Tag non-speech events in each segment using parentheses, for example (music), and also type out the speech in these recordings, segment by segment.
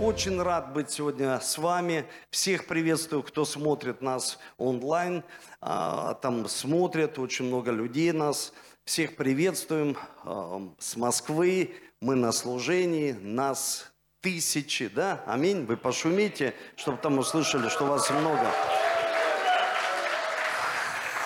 очень рад быть сегодня с вами. Всех приветствую, кто смотрит нас онлайн. А, там смотрят очень много людей нас. Всех приветствуем а, с Москвы. Мы на служении, нас тысячи, да? Аминь. Вы пошумите, чтобы там услышали, что вас много.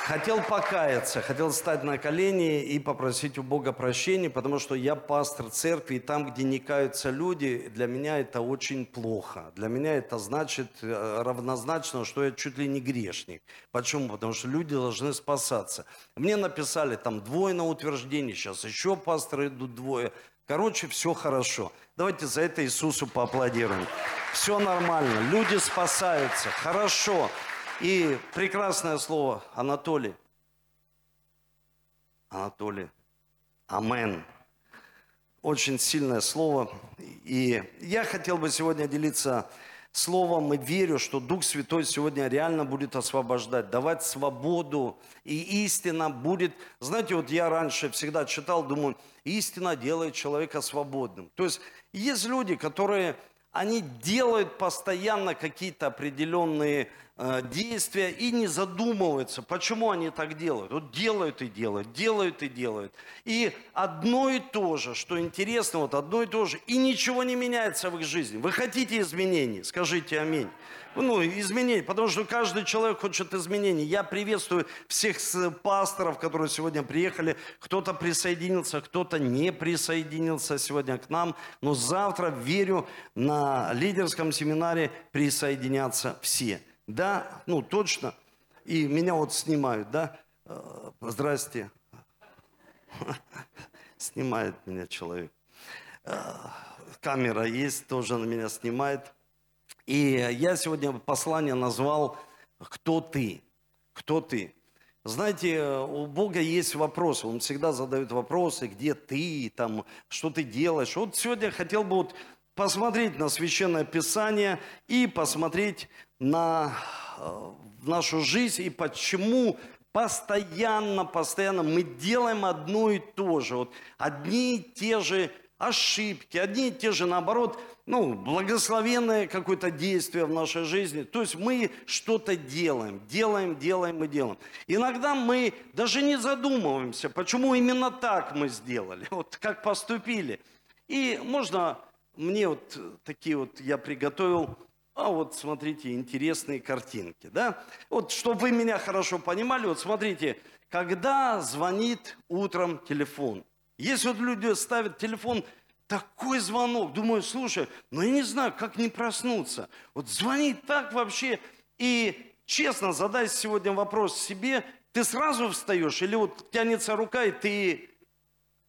Хотел покаяться, хотел стать на колени и попросить у Бога прощения, потому что я пастор церкви, и там, где не каются люди, для меня это очень плохо. Для меня это значит э, равнозначно, что я чуть ли не грешник. Почему? Потому что люди должны спасаться. Мне написали там двое на утверждение, сейчас еще пасторы идут двое. Короче, все хорошо. Давайте за это Иисусу поаплодируем. Все нормально, люди спасаются, хорошо. И прекрасное слово Анатолий. Анатолий. Амен. Очень сильное слово. И я хотел бы сегодня делиться словом и верю, что Дух Святой сегодня реально будет освобождать, давать свободу. И истина будет... Знаете, вот я раньше всегда читал, думаю, истина делает человека свободным. То есть есть люди, которые они делают постоянно какие-то определенные действия и не задумываются, почему они так делают. Вот делают и делают, делают и делают. И одно и то же, что интересно, вот одно и то же, и ничего не меняется в их жизни. Вы хотите изменений? Скажите аминь ну, изменений, потому что каждый человек хочет изменений. Я приветствую всех пасторов, которые сегодня приехали. Кто-то присоединился, кто-то не присоединился сегодня к нам. Но завтра, верю, на лидерском семинаре присоединятся все. Да, ну точно. И меня вот снимают, да? Э, здрасте. (laughs) Снимает меня человек. Э, камера есть, тоже на меня снимает. И я сегодня послание назвал «Кто ты?». Кто ты? Знаете, у Бога есть вопросы. Он всегда задает вопросы, где ты, там, что ты делаешь. Вот сегодня хотел бы вот посмотреть на Священное Писание и посмотреть на э, нашу жизнь и почему постоянно, постоянно мы делаем одно и то же. Вот одни и те же ошибки, одни и те же, наоборот, ну, благословенное какое-то действие в нашей жизни. То есть мы что-то делаем, делаем, делаем и делаем. Иногда мы даже не задумываемся, почему именно так мы сделали, (laughs) вот как поступили. И можно мне вот такие вот я приготовил, а вот смотрите, интересные картинки, да? Вот, чтобы вы меня хорошо понимали, вот смотрите, когда звонит утром телефон – если вот люди ставят телефон, такой звонок, думаю, слушай, ну я не знаю, как не проснуться. Вот звонит так вообще. И честно, задай сегодня вопрос себе, ты сразу встаешь или вот тянется рука, и ты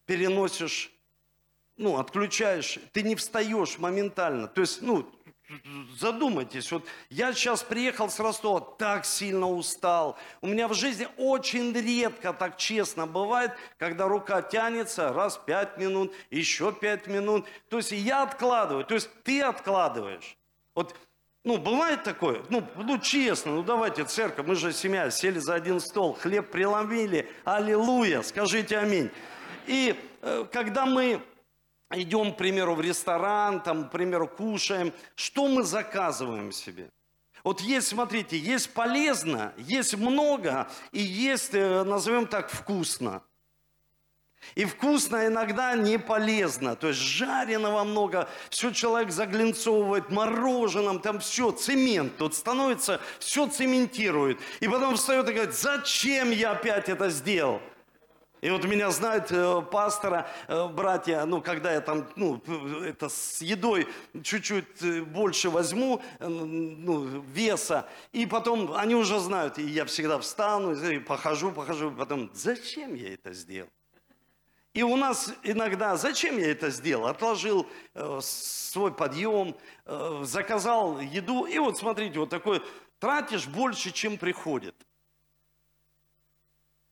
переносишь, ну, отключаешь, ты не встаешь моментально. То есть, ну, Задумайтесь, вот я сейчас приехал с Ростова, так сильно устал. У меня в жизни очень редко так честно бывает, когда рука тянется раз пять минут, еще пять минут. То есть я откладываю, то есть ты откладываешь. Вот, ну, бывает такое? Ну, ну, честно, ну давайте, церковь, мы же семья, сели за один стол, хлеб преломили, аллилуйя, скажите аминь. И э, когда мы идем, к примеру, в ресторан, там, к примеру, кушаем, что мы заказываем себе? Вот есть, смотрите, есть полезно, есть много, и есть, э, назовем так, вкусно. И вкусно иногда не полезно. То есть жареного много, все человек заглинцовывает мороженым, там все, цемент тут становится, все цементирует. И потом встает и говорит, зачем я опять это сделал? И вот меня знают э, пастора, э, братья, ну, когда я там, ну, это с едой чуть-чуть э, больше возьму, э, ну, веса, и потом они уже знают, и я всегда встану, и похожу, похожу, и потом, зачем я это сделал? И у нас иногда, зачем я это сделал? Отложил э, свой подъем, э, заказал еду, и вот смотрите, вот такой, тратишь больше, чем приходит.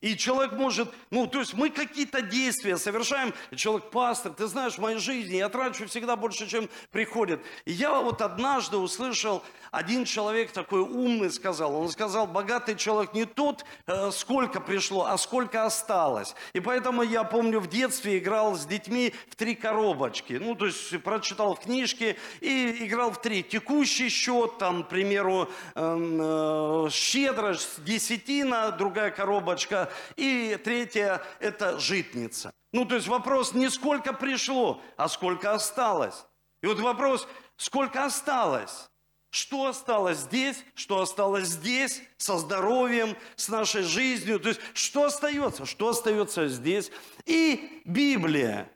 И человек может, ну, то есть мы какие-то действия совершаем, человек, пастор, ты знаешь, в моей жизни я трачу всегда больше, чем приходит. И я вот однажды услышал, один человек такой умный сказал, он сказал, богатый человек не тот, э, сколько пришло, а сколько осталось. И поэтому я помню, в детстве играл с детьми в три коробочки. Ну, то есть прочитал в книжке и играл в три. Текущий счет, там, к примеру, эм, э, щедрость, десятина, другая коробочка, и третье – это житница. Ну, то есть вопрос не сколько пришло, а сколько осталось. И вот вопрос, сколько осталось? Что осталось здесь, что осталось здесь, со здоровьем, с нашей жизнью. То есть, что остается, что остается здесь. И Библия.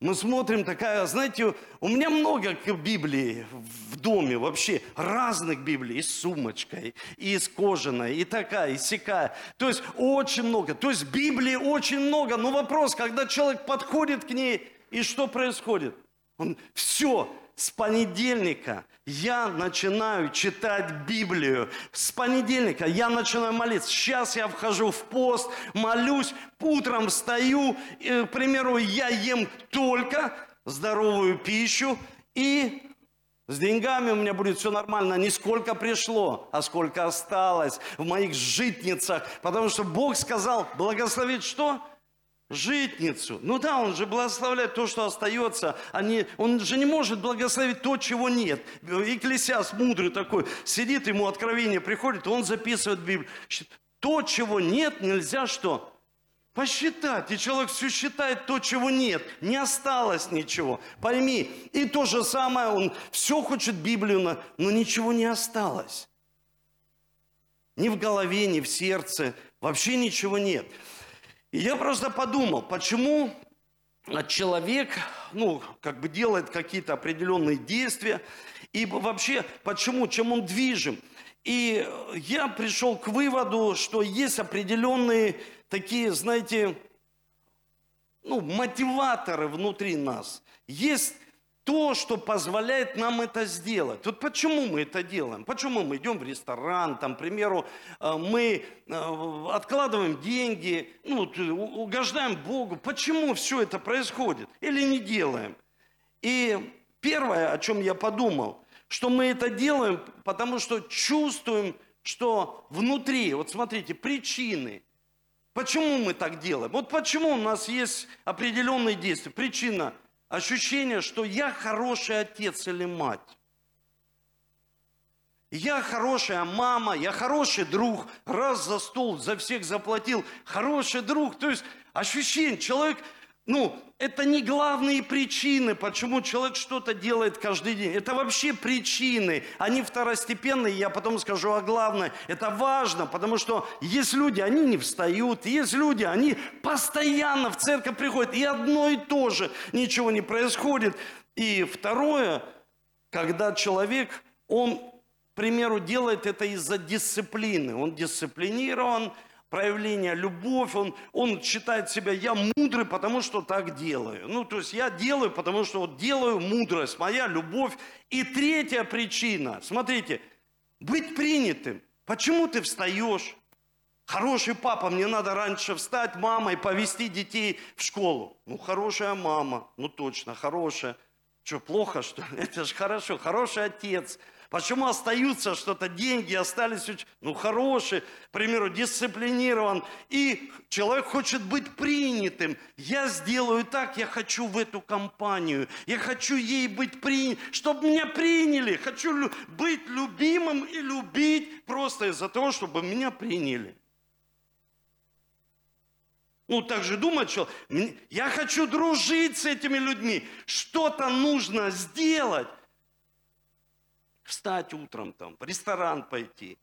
Мы смотрим такая, знаете, у меня много Библии в доме вообще, разных Библий, и с сумочкой, и с кожаной, и такая, и сякая. То есть очень много. То есть Библии очень много. Но вопрос, когда человек подходит к ней, и что происходит? Он все, с понедельника я начинаю читать Библию. С понедельника я начинаю молиться. Сейчас я вхожу в пост, молюсь, утром встаю, и, к примеру, я ем только здоровую пищу, и с деньгами у меня будет все нормально. Не сколько пришло, а сколько осталось в моих житницах. Потому что Бог сказал благословить что? Житницу. Ну да, он же благословляет то, что остается. Не, он же не может благословить то, чего нет. Экклесиас мудрый такой, сидит, ему откровение приходит, он записывает Библию. То, чего нет, нельзя что? Посчитать. И человек все считает то, чего нет. Не осталось ничего. Пойми. И то же самое, он все хочет Библию, но ничего не осталось. Ни в голове, ни в сердце. Вообще ничего нет. И я просто подумал, почему человек, ну, как бы делает какие-то определенные действия, и вообще, почему, чем он движим. И я пришел к выводу, что есть определенные такие, знаете, ну, мотиваторы внутри нас. Есть то, что позволяет нам это сделать. Вот почему мы это делаем? Почему мы идем в ресторан, там, к примеру, э, мы э, откладываем деньги, ну, угождаем Богу. Почему все это происходит? Или не делаем? И первое, о чем я подумал, что мы это делаем, потому что чувствуем, что внутри, вот смотрите, причины. Почему мы так делаем? Вот почему у нас есть определенные действия. Причина – ощущение, что я хороший отец или мать. Я хорошая мама, я хороший друг, раз за стол за всех заплатил, хороший друг. То есть ощущение, человек ну, это не главные причины, почему человек что-то делает каждый день. Это вообще причины, они второстепенные, я потом скажу о главное. Это важно, потому что есть люди, они не встают, есть люди, они постоянно в церковь приходят, и одно и то же, ничего не происходит. И второе, когда человек, он, к примеру, делает это из-за дисциплины, он дисциплинирован, проявление любовь, он, он считает себя, я мудрый, потому что так делаю. Ну, то есть я делаю, потому что вот делаю мудрость, моя любовь. И третья причина, смотрите, быть принятым. Почему ты встаешь? Хороший папа, мне надо раньше встать, мама, и повести детей в школу. Ну, хорошая мама, ну точно, хорошая. Что, плохо, что ли? (laughs) Это же хорошо, хороший отец – Почему остаются что-то, деньги остались, ну, хорошие, к примеру, дисциплинирован. И человек хочет быть принятым. Я сделаю так, я хочу в эту компанию. Я хочу ей быть принятым, чтобы меня приняли. Хочу быть любимым и любить просто из-за того, чтобы меня приняли. Ну, так же думать, что я хочу дружить с этими людьми. Что-то нужно сделать встать утром, там, в ресторан пойти,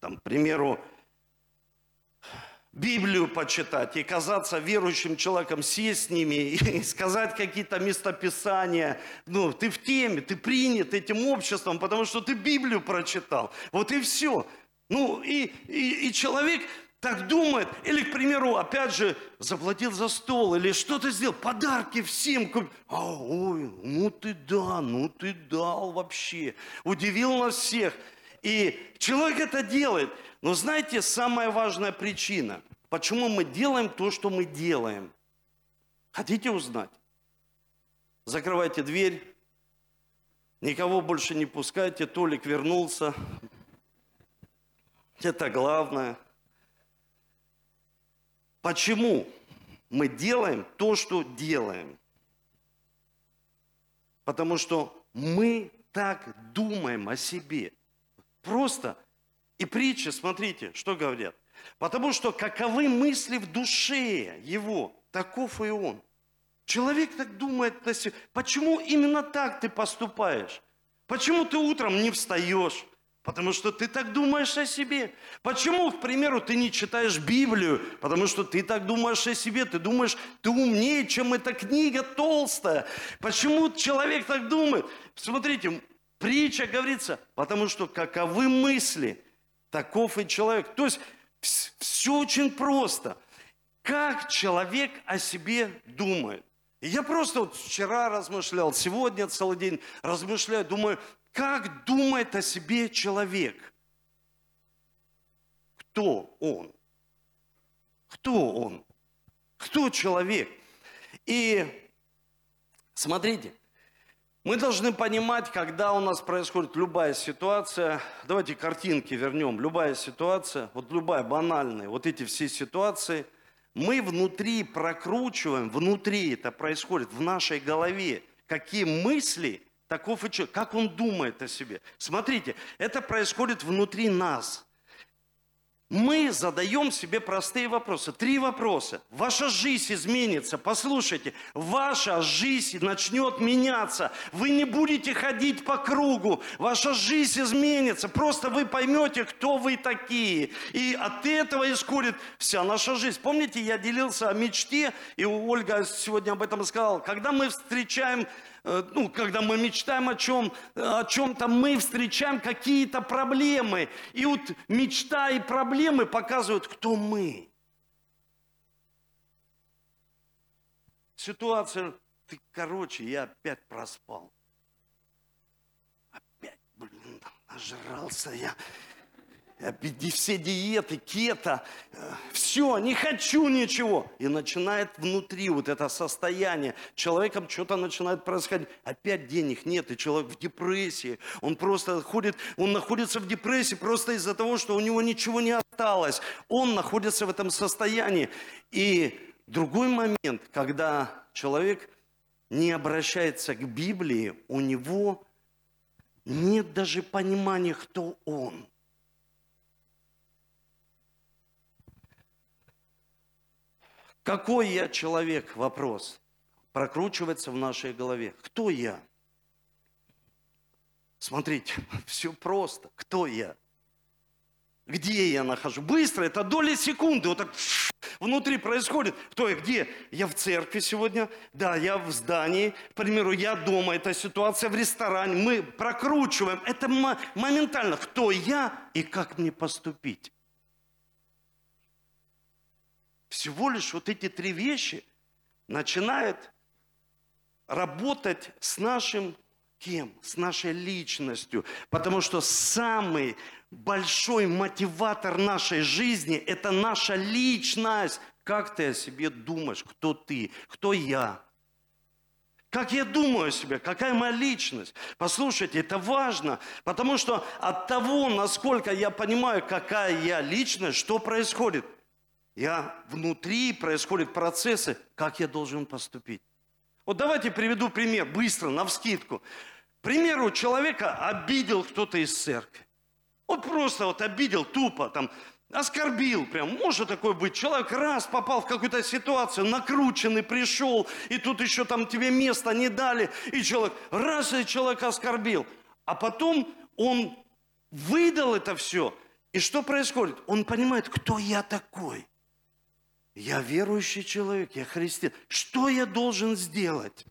там, к примеру, Библию почитать и казаться верующим человеком, сесть с ними (laughs) и сказать какие-то местописания. Ну, ты в теме, ты принят этим обществом, потому что ты Библию прочитал. Вот и все. Ну, и, и, и человек так думает, или, к примеру, опять же, заплатил за стол, или что-то сделал, подарки всем. А, ой, ну ты да, ну ты дал вообще. Удивил нас всех. И человек это делает. Но знаете, самая важная причина, почему мы делаем то, что мы делаем. Хотите узнать? Закрывайте дверь, никого больше не пускайте, Толик вернулся. Это главное. Почему мы делаем то, что делаем? Потому что мы так думаем о себе. Просто. И притчи, смотрите, что говорят. Потому что каковы мысли в душе его, таков и он. Человек так думает о себе. Почему именно так ты поступаешь? Почему ты утром не встаешь? Потому что ты так думаешь о себе. Почему, к примеру, ты не читаешь Библию? Потому что ты так думаешь о себе. Ты думаешь, ты умнее, чем эта книга толстая. Почему человек так думает? Смотрите, притча говорится, потому что каковы мысли, таков и человек. То есть все очень просто. Как человек о себе думает? я просто вот вчера размышлял, сегодня целый день размышляю, думаю, как думает о себе человек? Кто он? Кто он? Кто человек? И смотрите, мы должны понимать, когда у нас происходит любая ситуация, давайте картинки вернем, любая ситуация, вот любая банальная, вот эти все ситуации, мы внутри прокручиваем, внутри это происходит, в нашей голове, какие мысли Таков и человек. Как он думает о себе. Смотрите, это происходит внутри нас. Мы задаем себе простые вопросы. Три вопроса. Ваша жизнь изменится. Послушайте, ваша жизнь начнет меняться. Вы не будете ходить по кругу. Ваша жизнь изменится. Просто вы поймете, кто вы такие. И от этого исходит вся наша жизнь. Помните, я делился о мечте, и Ольга сегодня об этом сказала. Когда мы встречаем ну, когда мы мечтаем о, чем, о чем-то, мы встречаем какие-то проблемы. И вот мечта и проблемы показывают, кто мы. Ситуация, ты, короче, я опять проспал. Опять, блин, нажрался я все диеты, кето, э, все, не хочу ничего. И начинает внутри вот это состояние. Человеком что-то начинает происходить. Опять денег нет, и человек в депрессии. Он просто ходит, он находится в депрессии просто из-за того, что у него ничего не осталось. Он находится в этом состоянии. И другой момент, когда человек не обращается к Библии, у него нет даже понимания, кто он – Какой я человек? Вопрос. Прокручивается в нашей голове. Кто я? Смотрите, (laughs) все просто. Кто я? Где я нахожу? Быстро, это доли секунды. Вот так (laughs) внутри происходит. Кто я? Где? Я в церкви сегодня. Да, я в здании. К примеру, я дома. Это ситуация в ресторане. Мы прокручиваем. Это моментально. Кто я и как мне поступить? Всего лишь вот эти три вещи начинают работать с нашим кем? С нашей личностью. Потому что самый большой мотиватор нашей жизни – это наша личность. Как ты о себе думаешь? Кто ты? Кто я? Как я думаю о себе? Какая моя личность? Послушайте, это важно, потому что от того, насколько я понимаю, какая я личность, что происходит? Я внутри происходят процессы, как я должен поступить. Вот давайте приведу пример, быстро, на вскидку. К примеру, человека обидел кто-то из церкви. Вот просто вот обидел тупо, там, оскорбил прям. Может такое быть. Человек раз попал в какую-то ситуацию, накрученный пришел, и тут еще там тебе место не дали, и человек, раз и человек оскорбил. А потом он выдал это все, и что происходит? Он понимает, кто я такой – я верующий человек, я христиан. Что я должен сделать?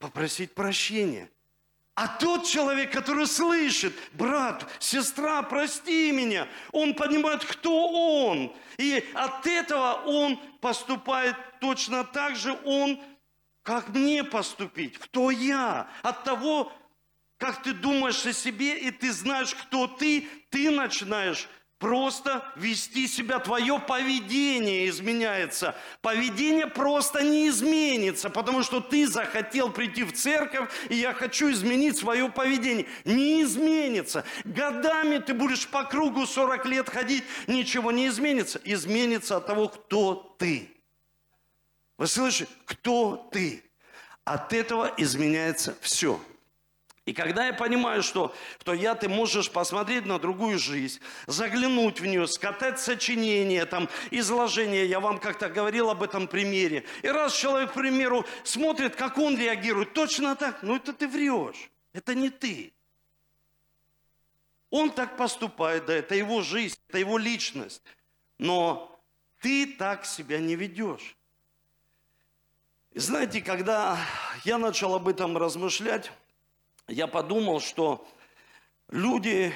Попросить прощения. А тот человек, который слышит, брат, сестра, прости меня, он понимает, кто он. И от этого он поступает точно так же, он, как мне поступить, кто я. От того, как ты думаешь о себе, и ты знаешь, кто ты, ты начинаешь просто вести себя, твое поведение изменяется. Поведение просто не изменится, потому что ты захотел прийти в церковь, и я хочу изменить свое поведение. Не изменится. Годами ты будешь по кругу 40 лет ходить, ничего не изменится. Изменится от того, кто ты. Вы слышите? Кто ты? От этого изменяется все. И когда я понимаю, что, что я, ты можешь посмотреть на другую жизнь, заглянуть в нее, скатать сочинение, там, изложение, я вам как-то говорил об этом примере. И раз человек, к примеру, смотрит, как он реагирует, точно так, ну это ты врешь, это не ты. Он так поступает, да, это его жизнь, это его личность. Но ты так себя не ведешь. И знаете, когда я начал об этом размышлять, я подумал, что люди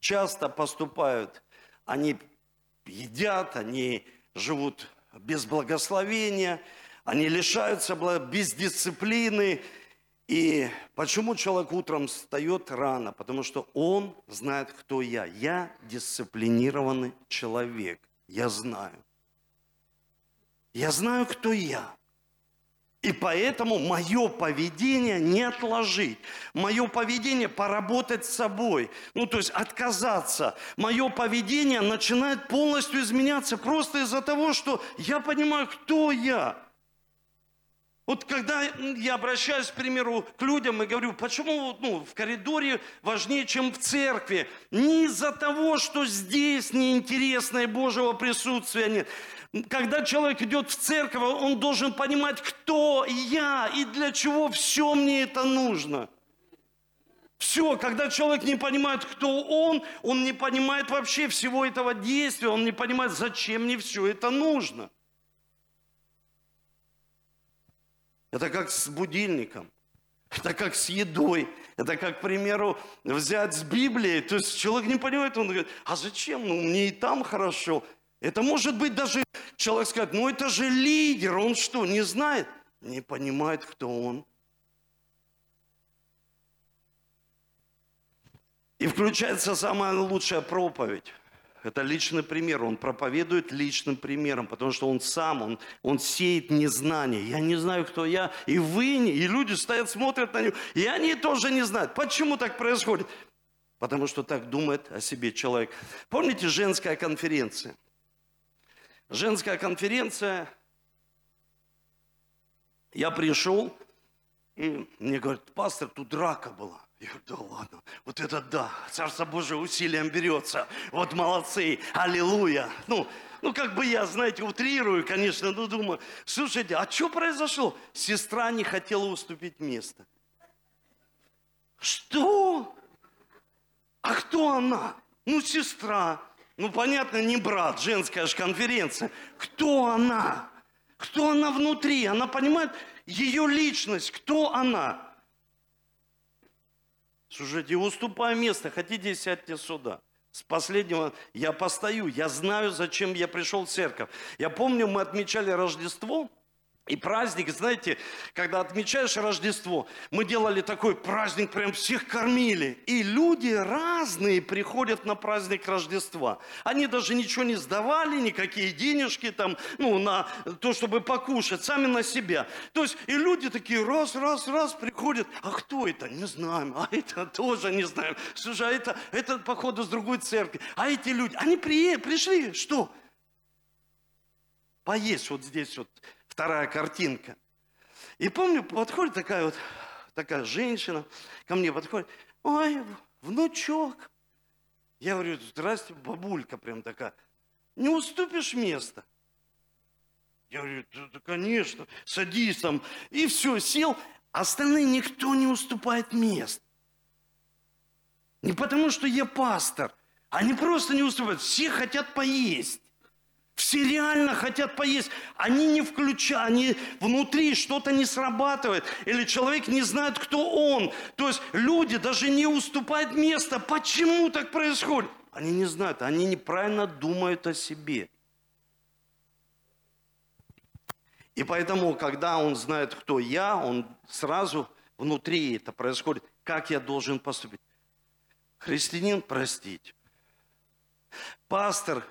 часто поступают, они едят, они живут без благословения, они лишаются без дисциплины. И почему человек утром встает рано? Потому что он знает, кто я. Я дисциплинированный человек. Я знаю. Я знаю, кто я. И поэтому мое поведение не отложить. Мое поведение поработать с собой. Ну, то есть отказаться. Мое поведение начинает полностью изменяться просто из-за того, что я понимаю, кто я. Вот когда я обращаюсь, к примеру, к людям и говорю, почему ну, в коридоре важнее, чем в церкви? Не из-за того, что здесь неинтересное Божьего присутствия нет. Когда человек идет в церковь, он должен понимать, кто я и для чего все мне это нужно. Все, когда человек не понимает, кто он, он не понимает вообще всего этого действия, он не понимает, зачем мне все это нужно. Это как с будильником, это как с едой, это как, к примеру, взять с Библии. То есть человек не понимает, он говорит, а зачем? Ну, мне и там хорошо. Это может быть даже человек сказать, ну это же лидер, он что, не знает? Не понимает, кто он. И включается самая лучшая проповедь. Это личный пример. Он проповедует личным примером, потому что он сам, он, он сеет незнание. Я не знаю, кто я, и вы и люди стоят, смотрят на него, и они тоже не знают. Почему так происходит? Потому что так думает о себе человек. Помните женская конференция? Женская конференция. Я пришел, и мне говорят, пастор, тут драка была. Я говорю, да ладно, вот это да, Царство Божие усилием берется. Вот молодцы, аллилуйя. Ну, ну, как бы я, знаете, утрирую, конечно, но думаю, слушайте, а что произошло? Сестра не хотела уступить место. Что? А кто она? Ну, сестра. Ну, понятно, не брат, женская же конференция. Кто она? Кто она внутри? Она понимает ее личность. Кто она? Слушайте, уступая место, хотите, сядьте сюда. С последнего я постою, я знаю, зачем я пришел в церковь. Я помню, мы отмечали Рождество – и праздник, знаете, когда отмечаешь Рождество, мы делали такой праздник, прям всех кормили. И люди разные приходят на праздник Рождества. Они даже ничего не сдавали, никакие денежки там, ну, на то, чтобы покушать, сами на себя. То есть, и люди такие раз, раз, раз приходят. А кто это? Не знаем. А это тоже не знаем. Слушай, а это, это походу, с другой церкви. А эти люди, они при, пришли, что? Поесть вот здесь вот вторая картинка. И помню, подходит такая вот, такая женщина, ко мне подходит, ой, внучок. Я говорю, здрасте, бабулька прям такая, не уступишь место? Я говорю, да, да конечно, садись там. И все, сел. Остальные никто не уступает мест. Не потому, что я пастор. Они просто не уступают. Все хотят поесть. Все реально хотят поесть. Они не включают, они внутри что-то не срабатывает. Или человек не знает, кто он. То есть люди даже не уступают место. Почему так происходит? Они не знают, они неправильно думают о себе. И поэтому, когда он знает, кто я, он сразу внутри это происходит. Как я должен поступить? Христианин простить. Пастор,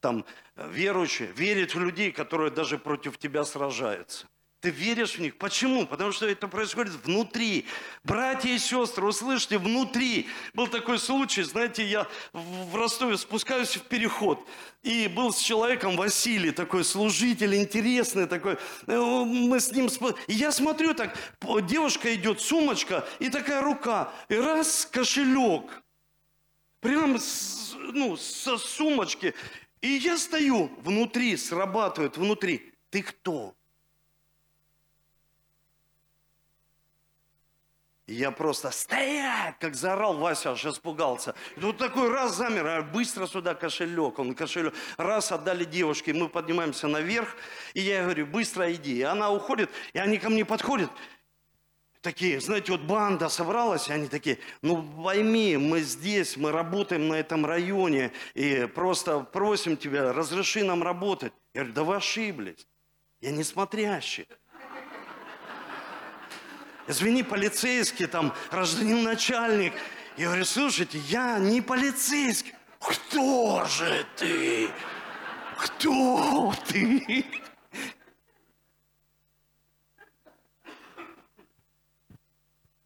там, верующий, верит в людей, которые даже против тебя сражаются. Ты веришь в них. Почему? Потому что это происходит внутри. Братья и сестры, услышьте, внутри. Был такой случай, знаете, я в Ростове спускаюсь в переход. И был с человеком Василий, такой служитель, интересный такой. Э, мы с ним... Я смотрю так, девушка идет, сумочка, и такая рука. И раз, кошелек. Прям с, ну, со сумочки. И я стою внутри, срабатывает внутри. Ты кто? И я просто стоять, как заорал Вася, аж испугался. И вот такой раз замер, а быстро сюда кошелек, он кошелек. Раз отдали девушке, мы поднимаемся наверх, и я говорю, быстро иди. И она уходит, и они ко мне подходят, такие, знаете, вот банда собралась, и они такие, ну пойми, мы здесь, мы работаем на этом районе, и просто просим тебя, разреши нам работать. Я говорю, да вы ошиблись, я не смотрящий. Извини, полицейский, там, гражданин начальник. Я говорю, слушайте, я не полицейский. Кто же ты? Кто ты?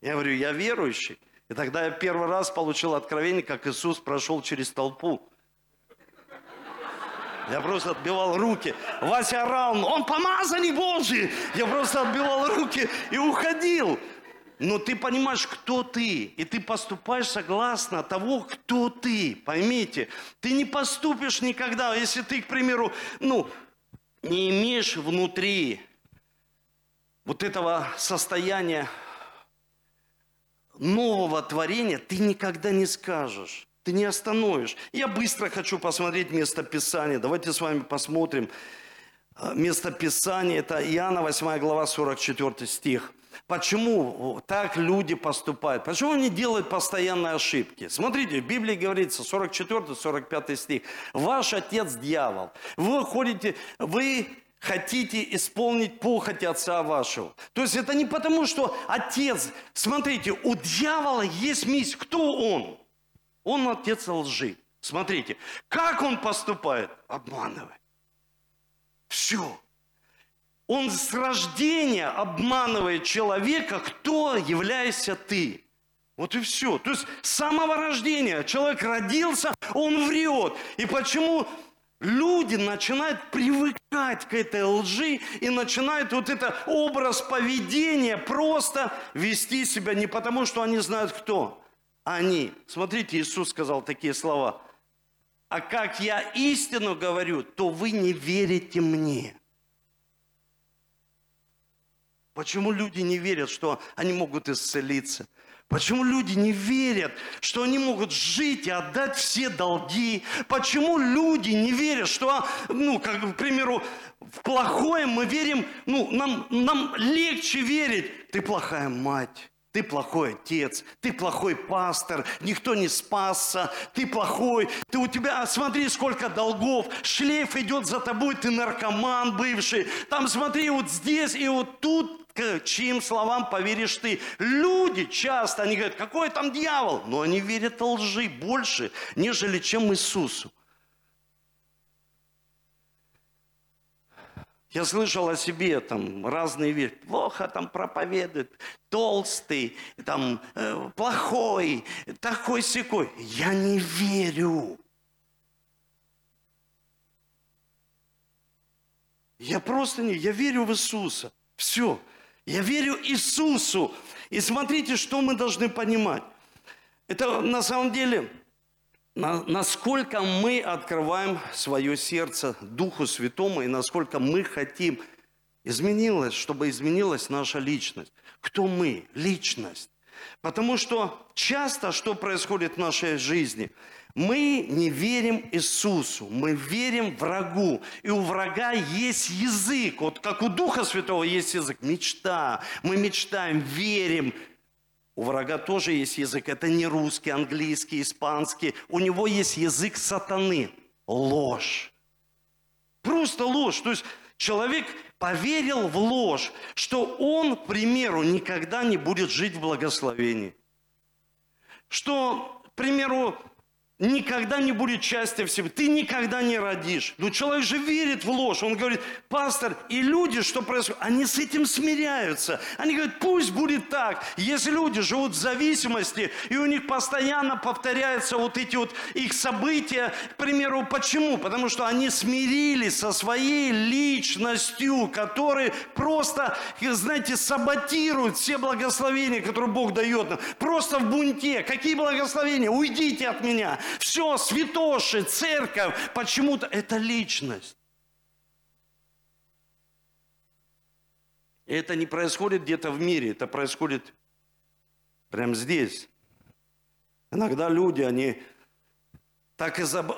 Я говорю, я верующий. И тогда я первый раз получил откровение, как Иисус прошел через толпу. Я просто отбивал руки. Вася орал, он помазанный Божий. Я просто отбивал руки и уходил. Но ты понимаешь, кто ты, и ты поступаешь согласно того, кто ты. Поймите, ты не поступишь никогда, если ты, к примеру, ну, не имеешь внутри вот этого состояния нового творения, ты никогда не скажешь. Ты не остановишь. Я быстро хочу посмотреть место Писания. Давайте с вами посмотрим. А, место Писания – это Иоанна 8 глава 44 стих. Почему так люди поступают? Почему они делают постоянные ошибки? Смотрите, в Библии говорится, 44-45 стих. Ваш отец дьявол. Вы ходите, вы хотите исполнить похоть отца вашего. То есть это не потому, что отец, смотрите, у дьявола есть миссия. Кто он? Он отец лжи. Смотрите, как он поступает? Обманывает. Все. Он с рождения обманывает человека, кто являешься ты. Вот и все. То есть с самого рождения человек родился, он врет. И почему люди начинают привыкать к этой лжи и начинают вот это образ поведения просто вести себя не потому, что они знают кто, они. Смотрите, Иисус сказал такие слова. А как я истину говорю, то вы не верите мне. Почему люди не верят, что они могут исцелиться? Почему люди не верят, что они могут жить и отдать все долги? Почему люди не верят, что, ну, как, к примеру, в плохое мы верим, ну, нам, нам легче верить. Ты плохая мать, ты плохой отец, ты плохой пастор, никто не спасся, ты плохой, ты у тебя, смотри, сколько долгов, шлейф идет за тобой, ты наркоман бывший, там смотри, вот здесь и вот тут, к чьим словам поверишь ты. Люди часто, они говорят, какой там дьявол? Но они верят лжи больше, нежели чем Иисусу. Я слышал о себе там разные вещи. Плохо там проповедует, толстый, там э, плохой, такой секой. Я не верю. Я просто не, я верю в Иисуса. Все. Я верю Иисусу. И смотрите, что мы должны понимать. Это на самом деле насколько мы открываем свое сердце Духу Святому и насколько мы хотим изменилось, чтобы изменилась наша личность. Кто мы? Личность. Потому что часто что происходит в нашей жизни? Мы не верим Иисусу, мы верим врагу. И у врага есть язык, вот как у Духа Святого есть язык, мечта. Мы мечтаем, верим, у врага тоже есть язык. Это не русский, английский, испанский. У него есть язык сатаны. Ложь. Просто ложь. То есть человек поверил в ложь, что он, к примеру, никогда не будет жить в благословении. Что, к примеру, никогда не будет счастья в себе. Ты никогда не родишь. Но человек же верит в ложь. Он говорит, пастор, и люди, что происходит, они с этим смиряются. Они говорят, пусть будет так. Если люди живут в зависимости, и у них постоянно повторяются вот эти вот их события, к примеру, почему? Потому что они смирились со своей личностью, которые просто, знаете, саботируют все благословения, которые Бог дает нам. Просто в бунте. Какие благословения? Уйдите от меня. Все, святоши, церковь, почему-то это личность. И это не происходит где-то в мире, это происходит прямо здесь. Иногда люди, они так, изоб...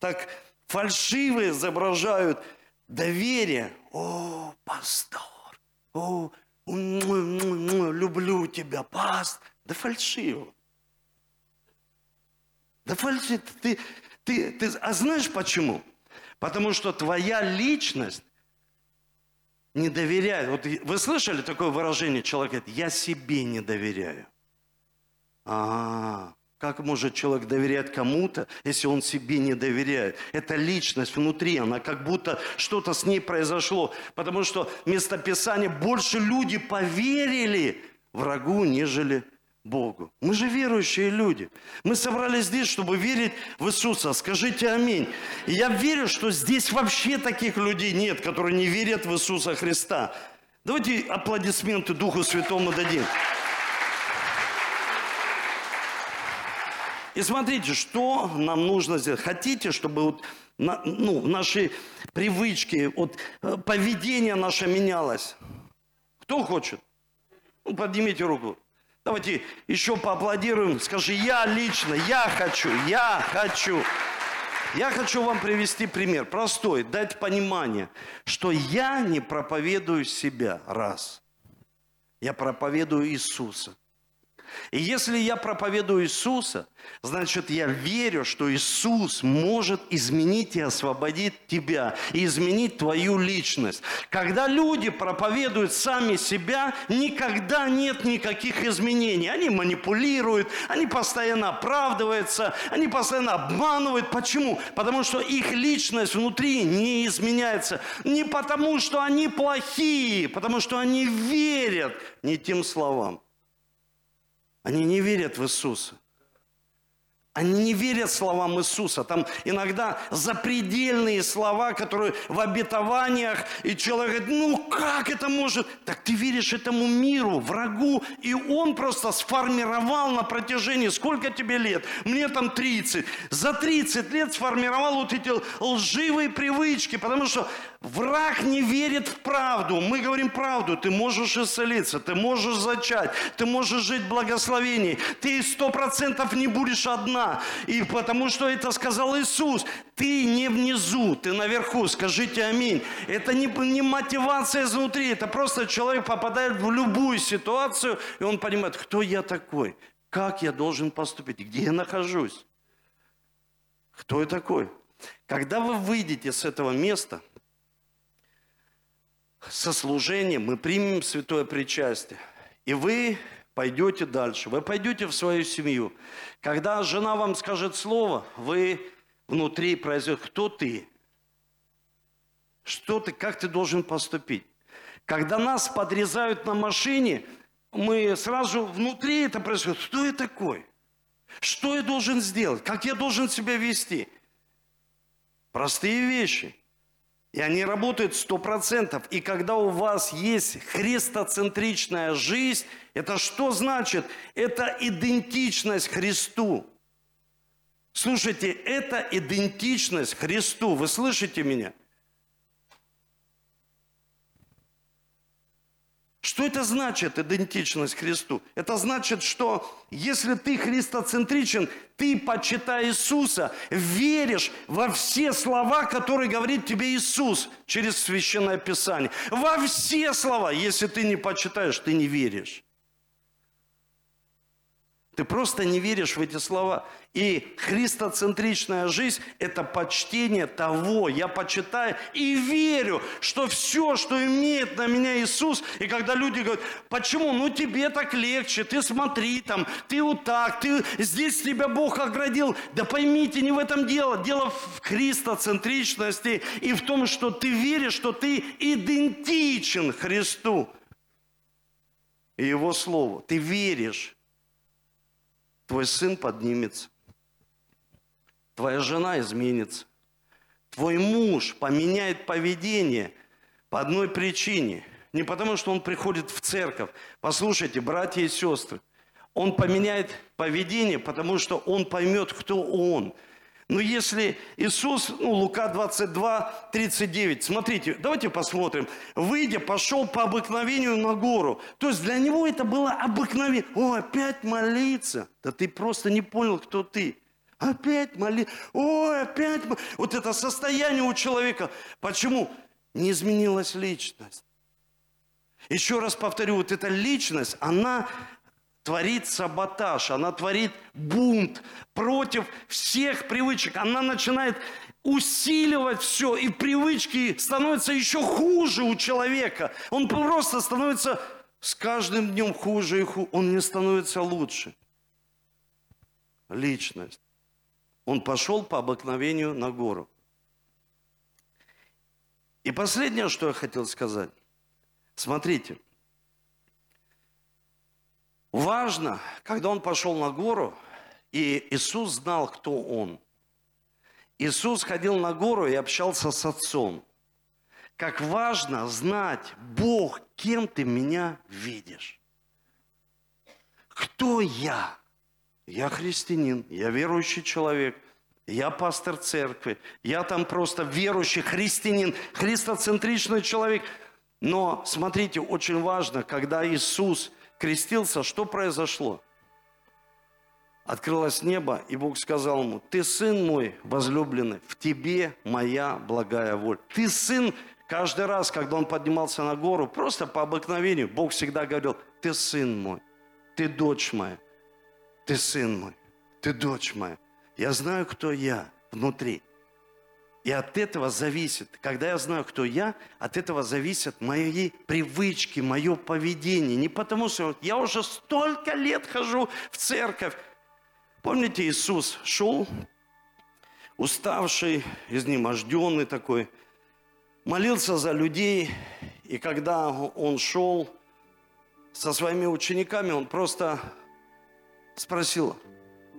так фальшиво изображают доверие. О, пастор, о, люблю тебя, паст. Да фальшиво. Да фальши, ты, ты, ты, а знаешь почему? Потому что твоя личность не доверяет. Вот вы слышали такое выражение? Человек говорит, я себе не доверяю. А, как может человек доверять кому-то, если он себе не доверяет? Это личность внутри, она как будто что-то с ней произошло. Потому что местописание больше люди поверили врагу, нежели Богу. Мы же верующие люди. Мы собрались здесь, чтобы верить в Иисуса. Скажите аминь. И я верю, что здесь вообще таких людей нет, которые не верят в Иисуса Христа. Давайте аплодисменты Духу Святому дадим. И смотрите, что нам нужно сделать. Хотите, чтобы вот ну, наши привычки, вот, э, поведение наше менялось? Кто хочет? Ну, поднимите руку. Давайте еще поаплодируем. Скажи, я лично, я хочу, я хочу. Я хочу вам привести пример, простой, дать понимание, что я не проповедую себя, раз. Я проповедую Иисуса. И если я проповедую Иисуса, значит, я верю, что Иисус может изменить и освободить тебя, и изменить твою личность. Когда люди проповедуют сами себя, никогда нет никаких изменений. Они манипулируют, они постоянно оправдываются, они постоянно обманывают. Почему? Потому что их личность внутри не изменяется. Не потому, что они плохие, потому что они верят не тем словам. Они не верят в Иисуса. Они не верят словам Иисуса. Там иногда запредельные слова, которые в обетованиях, и человек говорит, ну как это может? Так ты веришь этому миру, врагу, и он просто сформировал на протяжении, сколько тебе лет? Мне там 30. За 30 лет сформировал вот эти лживые привычки, потому что враг не верит в правду. Мы говорим правду, ты можешь исцелиться, ты можешь зачать, ты можешь жить в благословении, ты сто процентов не будешь одна. И потому что это сказал Иисус. Ты не внизу, ты наверху. Скажите аминь. Это не, не мотивация изнутри. Это просто человек попадает в любую ситуацию, и он понимает, кто я такой, как я должен поступить, где я нахожусь. Кто я такой? Когда вы выйдете с этого места, со служением, мы примем святое причастие. И вы пойдете дальше, вы пойдете в свою семью. Когда жена вам скажет слово, вы внутри произойдет, кто ты? Что ты, как ты должен поступить? Когда нас подрезают на машине, мы сразу внутри это происходит. Кто я такой? Что я должен сделать? Как я должен себя вести? Простые вещи. И они работают сто процентов. И когда у вас есть христоцентричная жизнь, это что значит? Это идентичность Христу. Слушайте, это идентичность Христу. Вы слышите меня? Что это значит, идентичность Христу? Это значит, что если ты христоцентричен, ты, почитай Иисуса, веришь во все слова, которые говорит тебе Иисус через Священное Писание. Во все слова. Если ты не почитаешь, ты не веришь. Ты просто не веришь в эти слова. И христоцентричная жизнь – это почтение того. Я почитаю и верю, что все, что имеет на меня Иисус, и когда люди говорят, почему? Ну тебе так легче, ты смотри там, ты вот так, ты, здесь тебя Бог оградил. Да поймите, не в этом дело. Дело в христоцентричности и в том, что ты веришь, что ты идентичен Христу и Его Слову. Ты веришь твой сын поднимется, твоя жена изменится, твой муж поменяет поведение по одной причине. Не потому, что он приходит в церковь. Послушайте, братья и сестры, он поменяет поведение, потому что он поймет, кто он – но если Иисус, ну, Лука 22, 39, смотрите, давайте посмотрим. Выйдя, пошел по обыкновению на гору. То есть для него это было обыкновение. О, опять молиться. Да ты просто не понял, кто ты. Опять моли. Ой, опять. Вот это состояние у человека. Почему? Не изменилась личность. Еще раз повторю, вот эта личность, она творит саботаж, она творит бунт против всех привычек. Она начинает усиливать все, и привычки становятся еще хуже у человека. Он просто становится с каждым днем хуже и хуже. Он не становится лучше. Личность. Он пошел по обыкновению на гору. И последнее, что я хотел сказать. Смотрите – Важно, когда он пошел на гору, и Иисус знал, кто он. Иисус ходил на гору и общался с Отцом. Как важно знать, Бог, кем ты меня видишь. Кто я? Я христианин, я верующий человек, я пастор церкви, я там просто верующий христианин, христоцентричный человек. Но смотрите, очень важно, когда Иисус – крестился, что произошло? Открылось небо, и Бог сказал ему, ты сын мой возлюбленный, в тебе моя благая воля. Ты сын, каждый раз, когда он поднимался на гору, просто по обыкновению, Бог всегда говорил, ты сын мой, ты дочь моя, ты сын мой, ты дочь моя. Я знаю, кто я внутри. И от этого зависит, когда я знаю, кто я, от этого зависят мои привычки, мое поведение. Не потому что я уже столько лет хожу в церковь. Помните, Иисус шел, уставший, изнеможденный такой, молился за людей, и когда он шел со своими учениками, он просто спросил,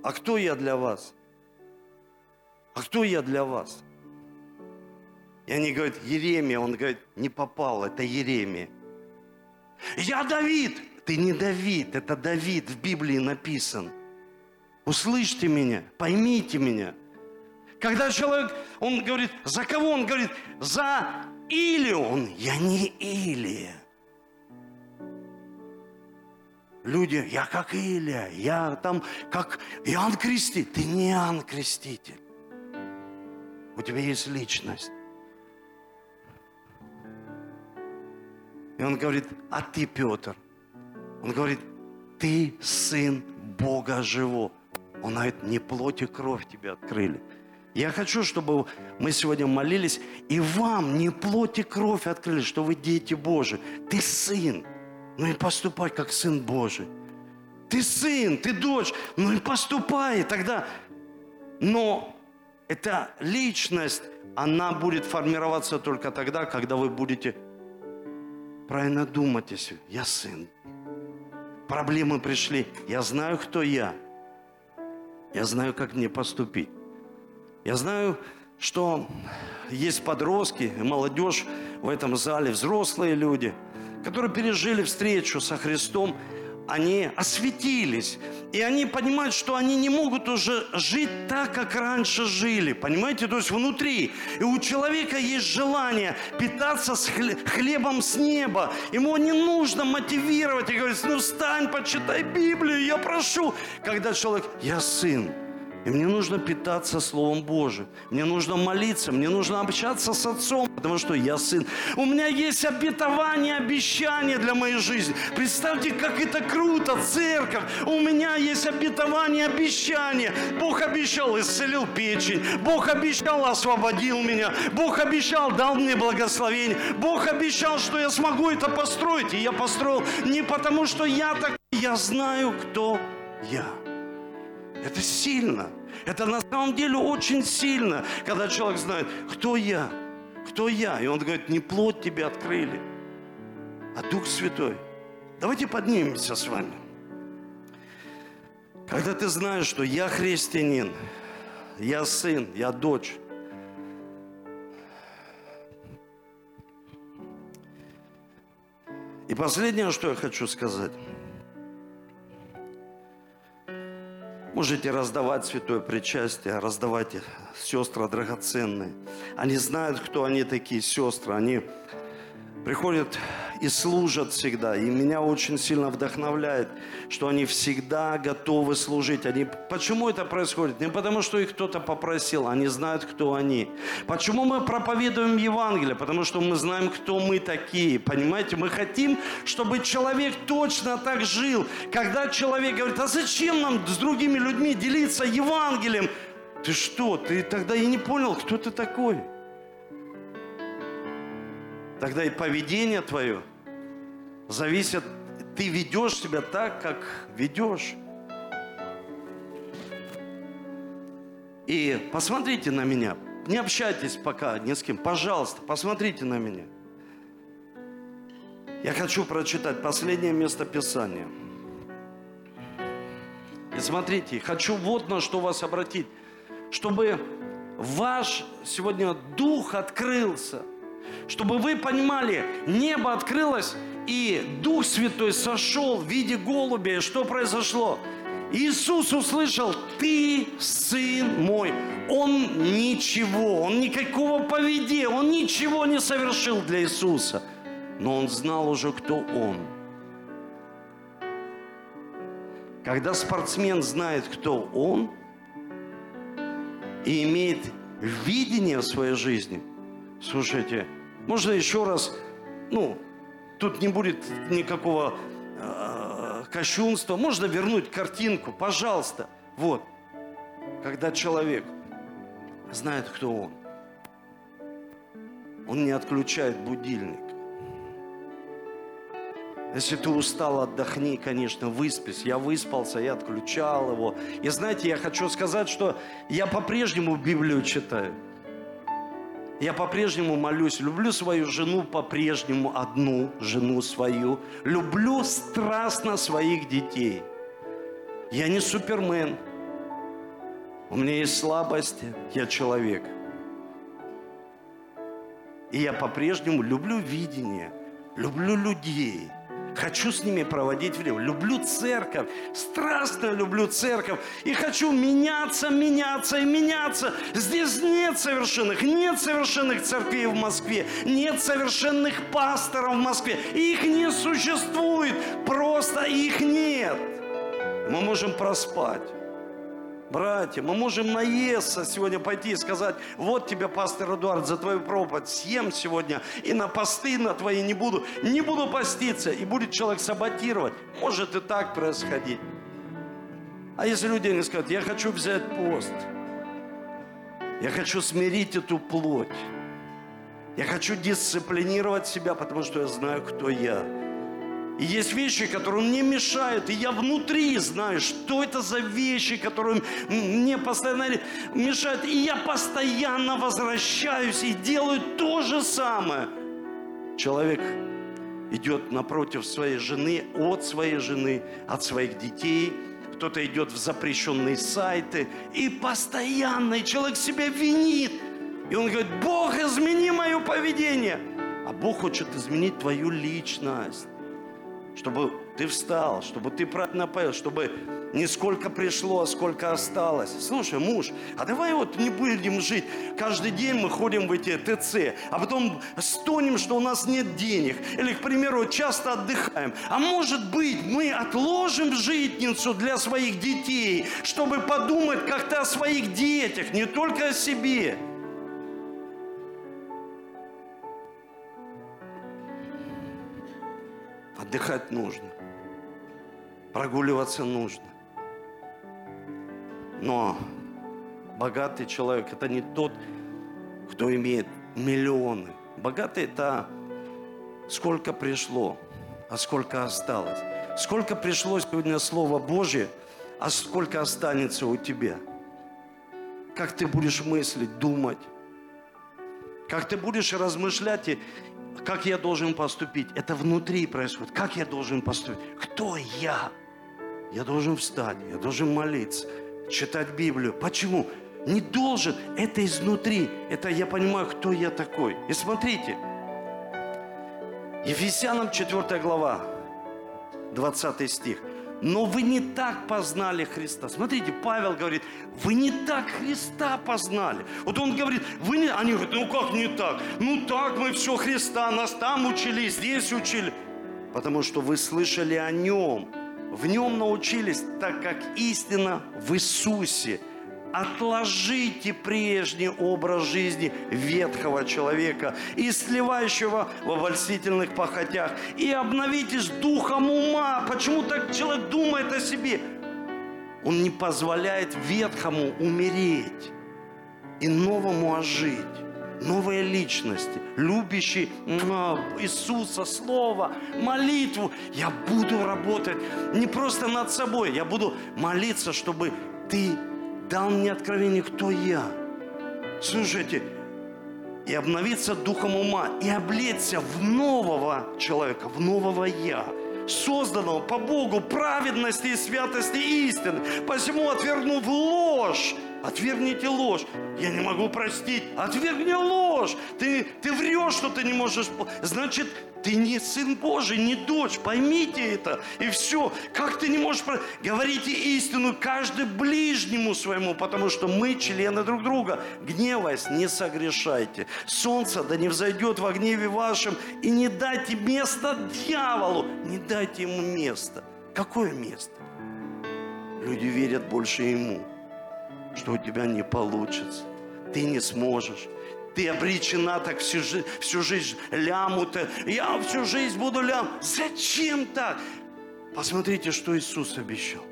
а кто я для вас? А кто я для вас? И они говорят, Еремия. Он говорит, не попал, это Еремия. Я Давид. Ты не Давид, это Давид в Библии написан. Услышьте меня, поймите меня. Когда человек, он говорит, за кого? Он говорит, за Илию. Он, я не Илия. Люди, я как Илия, я там как Иоанн Креститель. Ты не Иоанн Креститель. У тебя есть личность. И он говорит, а ты, Петр? Он говорит, ты сын Бога живого. Он говорит, не плоть и кровь тебе открыли. Я хочу, чтобы мы сегодня молились, и вам не плоть и кровь открыли, что вы дети Божии. Ты сын, ну и поступай как сын Божий. Ты сын, ты дочь, ну и поступай тогда. Но эта личность, она будет формироваться только тогда, когда вы будете правильно думать, если я сын. Проблемы пришли. Я знаю, кто я. Я знаю, как мне поступить. Я знаю, что есть подростки, молодежь в этом зале, взрослые люди, которые пережили встречу со Христом, они осветились. И они понимают, что они не могут уже жить так, как раньше жили. Понимаете? То есть внутри. И у человека есть желание питаться с хлебом с неба. Ему не нужно мотивировать и говорить, ну встань, почитай Библию, я прошу. Когда человек, я сын, И мне нужно питаться Словом Божьим. Мне нужно молиться, мне нужно общаться с Отцом, потому что я сын. У меня есть обетование, обещание для моей жизни. Представьте, как это круто, церковь. У меня есть обетование, обещание. Бог обещал, исцелил печень. Бог обещал, освободил меня. Бог обещал, дал мне благословение. Бог обещал, что я смогу это построить. И я построил не потому, что я так, я знаю, кто я. Это сильно. Это на самом деле очень сильно, когда человек знает, кто я, кто я. И он говорит, не плоть тебе открыли, а Дух Святой. Давайте поднимемся с вами. Когда ты знаешь, что я христианин, я сын, я дочь, И последнее, что я хочу сказать – Можете раздавать святое причастие, раздавать сестры драгоценные. Они знают, кто они такие сестры. Они приходят и служат всегда. И меня очень сильно вдохновляет, что они всегда готовы служить. Они... Почему это происходит? Не потому, что их кто-то попросил, они знают, кто они. Почему мы проповедуем Евангелие? Потому что мы знаем, кто мы такие. Понимаете, мы хотим, чтобы человек точно так жил. Когда человек говорит, а зачем нам с другими людьми делиться Евангелием? Ты что? Ты тогда и не понял, кто ты такой. Тогда и поведение твое зависит, ты ведешь себя так, как ведешь. И посмотрите на меня. Не общайтесь пока ни с кем. Пожалуйста, посмотрите на меня. Я хочу прочитать последнее место Писания. И смотрите, хочу вот на что вас обратить. Чтобы ваш сегодня дух открылся. Чтобы вы понимали, небо открылось, и Дух Святой сошел в виде голубя. Что произошло? Иисус услышал, ты сын мой. Он ничего, он никакого поведения, он ничего не совершил для Иисуса. Но он знал уже, кто он. Когда спортсмен знает, кто он, и имеет видение в своей жизни, слушайте, можно еще раз, ну, Тут не будет никакого э, кощунства. Можно вернуть картинку, пожалуйста. Вот. Когда человек знает, кто он, он не отключает будильник. Если ты устал, отдохни, конечно, выспись. Я выспался, я отключал его. И знаете, я хочу сказать, что я по-прежнему Библию читаю. Я по-прежнему молюсь, люблю свою жену по-прежнему, одну жену свою. Люблю страстно своих детей. Я не супермен. У меня есть слабости, я человек. И я по-прежнему люблю видение, люблю людей – Хочу с ними проводить время. Люблю церковь. Страстно люблю церковь. И хочу меняться, меняться и меняться. Здесь нет совершенных. Нет совершенных церквей в Москве. Нет совершенных пасторов в Москве. Их не существует. Просто их нет. Мы можем проспать. Братья, мы можем наесться сегодня пойти и сказать, вот тебе, пастор Эдуард, за твою проповедь съем сегодня и на посты на твои не буду, не буду поститься. И будет человек саботировать. Может и так происходить. А если люди не скажут, я хочу взять пост, я хочу смирить эту плоть, я хочу дисциплинировать себя, потому что я знаю, кто я. И есть вещи, которые мне мешают, и я внутри знаю, что это за вещи, которые мне постоянно мешают. И я постоянно возвращаюсь и делаю то же самое. Человек идет напротив своей жены, от своей жены, от своих детей. Кто-то идет в запрещенные сайты. И постоянно человек себя винит. И он говорит, Бог, измени мое поведение. А Бог хочет изменить твою личность чтобы ты встал, чтобы ты правильно поел, чтобы не сколько пришло, а сколько осталось. Слушай, муж, а давай вот не будем жить. Каждый день мы ходим в эти ТЦ, а потом стонем, что у нас нет денег. Или, к примеру, часто отдыхаем. А может быть, мы отложим житницу для своих детей, чтобы подумать как-то о своих детях, не только о себе. Отдыхать нужно. Прогуливаться нужно. Но богатый человек – это не тот, кто имеет миллионы. Богатый – это сколько пришло, а сколько осталось. Сколько пришло сегодня Слово Божье, а сколько останется у тебя. Как ты будешь мыслить, думать. Как ты будешь размышлять, и как я должен поступить. Это внутри происходит. Как я должен поступить? Кто я? Я должен встать, я должен молиться читать Библию. Почему? Не должен. Это изнутри. Это я понимаю, кто я такой. И смотрите. Ефесянам 4 глава, 20 стих. Но вы не так познали Христа. Смотрите, Павел говорит, вы не так Христа познали. Вот он говорит, вы не... Они говорят, ну как не так? Ну так мы все Христа, нас там учили, здесь учили. Потому что вы слышали о Нем, в нем научились, так как истина в Иисусе. Отложите прежний образ жизни ветхого человека и сливающего в обольстительных похотях. И обновитесь духом ума. Почему так человек думает о себе? Он не позволяет ветхому умереть и новому ожить новые личности, любящие Иисуса, Слово, молитву. Я буду работать не просто над собой, я буду молиться, чтобы Ты дал мне откровение, кто я. Слушайте, и обновиться духом ума, и облечься в нового человека, в нового я, созданного по Богу праведности и святости истины. Посему, отвергнув ложь, Отвергните ложь. Я не могу простить. Отвергни ложь. Ты, ты врешь, что ты не можешь. Значит, ты не сын Божий, не дочь. Поймите это. И все. Как ты не можешь... Говорите истину каждый ближнему своему, потому что мы члены друг друга. Гневаясь, не согрешайте. Солнце да не взойдет во гневе вашем. И не дайте места дьяволу. Не дайте ему места. Какое место? Люди верят больше ему что у тебя не получится. Ты не сможешь. Ты обречена так всю, жизнь, всю жизнь ляму-то. Я всю жизнь буду лям. Зачем так? Посмотрите, что Иисус обещал.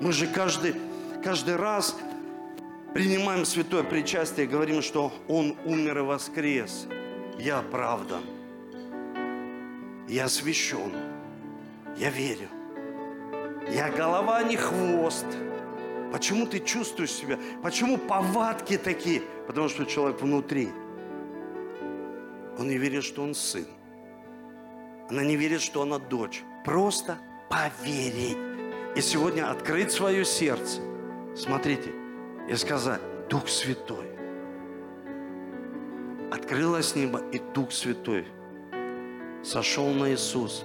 Мы же каждый, каждый раз принимаем святое причастие и говорим, что Он умер и воскрес. Я оправдан. Я освящен. Я верю. Я голова, а не хвост. Почему ты чувствуешь себя? Почему повадки такие? Потому что человек внутри. Он не верит, что он сын. Она не верит, что она дочь. Просто поверить. И сегодня открыть свое сердце. Смотрите. И сказать, Дух Святой. Открылось небо, и Дух Святой сошел на Иисус.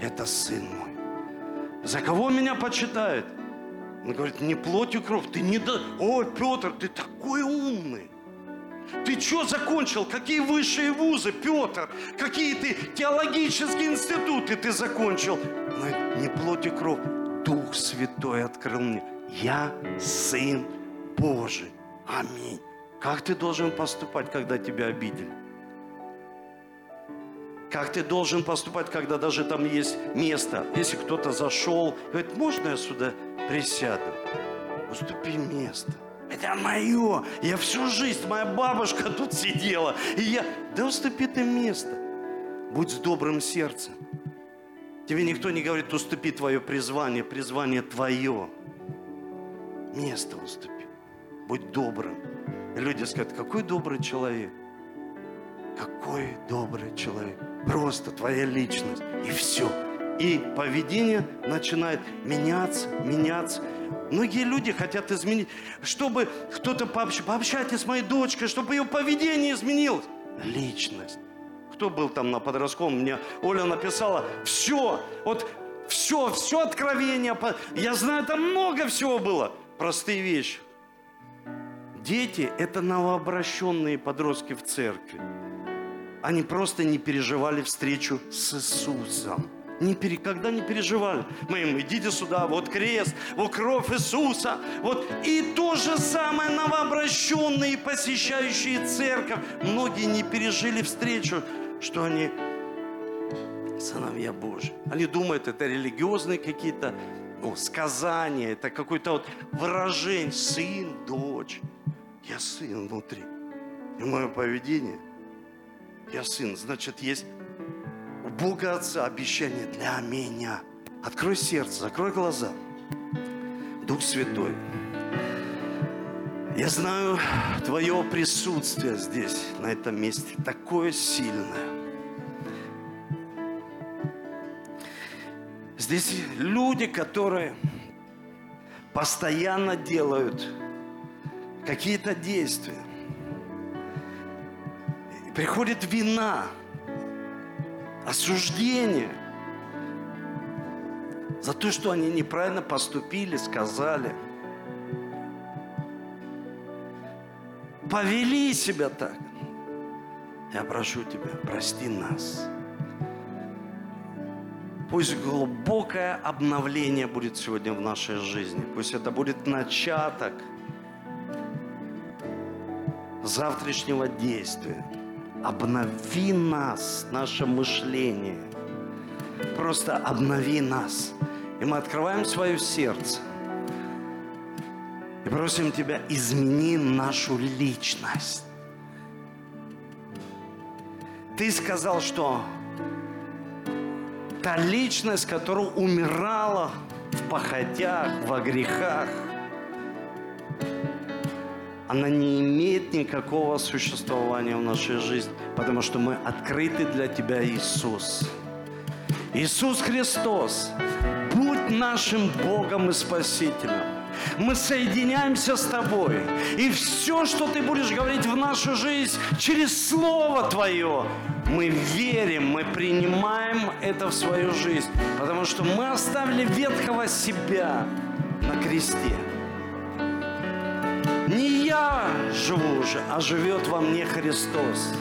Это Сын мой. За кого меня почитают? Он говорит, не плотью кровь, ты не да... О, Петр, ты такой умный. Ты что закончил? Какие высшие вузы, Петр? Какие ты теологические институты ты закончил? Но не плоть и кровь. Дух Святой открыл мне. Я Сын Божий. Аминь. Как ты должен поступать, когда тебя обидели? Как ты должен поступать, когда даже там есть место? Если кто-то зашел, говорит, можно я сюда присяду. Уступи место. Это мое. Я всю жизнь, моя бабушка тут сидела. И я, да уступи ты место. Будь с добрым сердцем. Тебе никто не говорит, уступи твое призвание. Призвание твое. Место уступи. Будь добрым. И люди скажут, какой добрый человек. Какой добрый человек. Просто твоя личность. И все. И поведение начинает меняться, меняться. Многие люди хотят изменить, чтобы кто-то пообщ... пообщайтесь с моей дочкой, чтобы ее поведение изменилось. Личность. Кто был там на подростковом? Мне Оля написала, все, вот все, все откровение. Я знаю, там много всего было. Простые вещи. Дети – это новообращенные подростки в церкви. Они просто не переживали встречу с Иисусом. Не пере, когда не переживали. Мы им, идите сюда, вот крест, вот кровь Иисуса. Вот. И то же самое новообращенные, посещающие церковь. Многие не пережили встречу, что они сыновья Божьи. Они думают, это религиозные какие-то ну, сказания, это какое-то вот выражение. Сын, дочь. Я сын внутри. И мое поведение, я сын. Значит, есть у Бога Отца обещание для меня. Открой сердце, закрой глаза. Дух Святой. Я знаю, Твое присутствие здесь, на этом месте, такое сильное. Здесь люди, которые постоянно делают какие-то действия. Приходит вина, осуждение за то, что они неправильно поступили, сказали. Повели себя так. Я прошу тебя, прости нас. Пусть глубокое обновление будет сегодня в нашей жизни. Пусть это будет начаток завтрашнего действия. Обнови нас, наше мышление. Просто обнови нас. И мы открываем свое сердце. И просим Тебя, измени нашу личность. Ты сказал, что та личность, которая умирала в похотях, во грехах, она не имеет никакого существования в нашей жизни, потому что мы открыты для Тебя, Иисус. Иисус Христос, будь нашим Богом и Спасителем. Мы соединяемся с Тобой. И все, что Ты будешь говорить в нашу жизнь через Слово Твое, мы верим, мы принимаем это в свою жизнь, потому что мы оставили ветхого себя на кресте. Не я живу уже, а живет во мне Христос.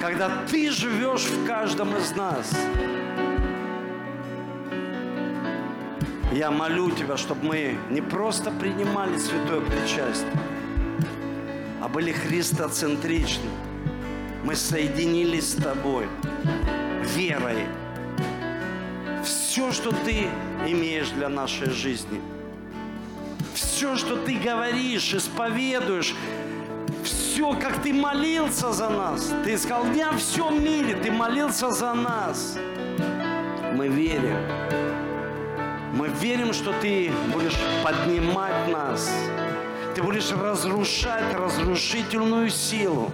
Когда ты живешь в каждом из нас, я молю Тебя, чтобы мы не просто принимали святое причастие, а были христоцентричны. Мы соединились с Тобой верой. Все, что Ты имеешь для нашей жизни – все, что ты говоришь, исповедуешь, все, как ты молился за нас. Ты сказал, не о всем мире, ты молился за нас. Мы верим. Мы верим, что ты будешь поднимать нас. Ты будешь разрушать разрушительную силу.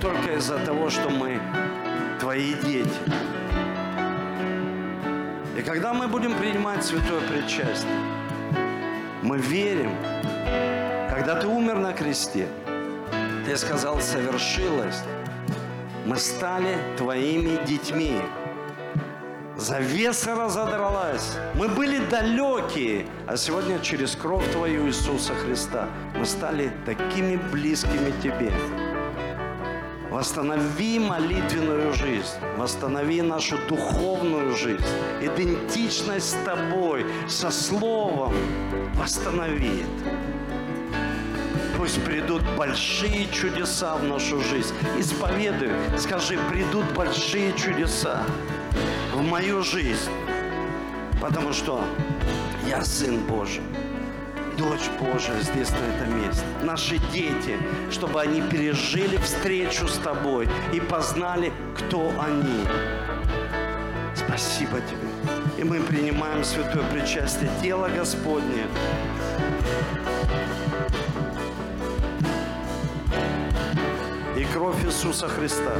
Только из-за того, что мы твои дети. И когда мы будем принимать святое причастие, мы верим. Когда ты умер на кресте, ты сказал, совершилось. Мы стали твоими детьми. Завеса разодралась. Мы были далекие, а сегодня через кровь Твою Иисуса Христа мы стали такими близкими Тебе. Восстанови молитвенную жизнь, восстанови нашу духовную жизнь, идентичность с Тобой, со Словом восстанови это. Пусть придут большие чудеса в нашу жизнь. Исповедуй, скажи, придут большие чудеса в мою жизнь, потому что я Сын Божий дочь Божия здесь, на этом месте. Наши дети, чтобы они пережили встречу с Тобой и познали, кто они. Спасибо Тебе. И мы принимаем святое причастие тела Господне. И кровь Иисуса Христа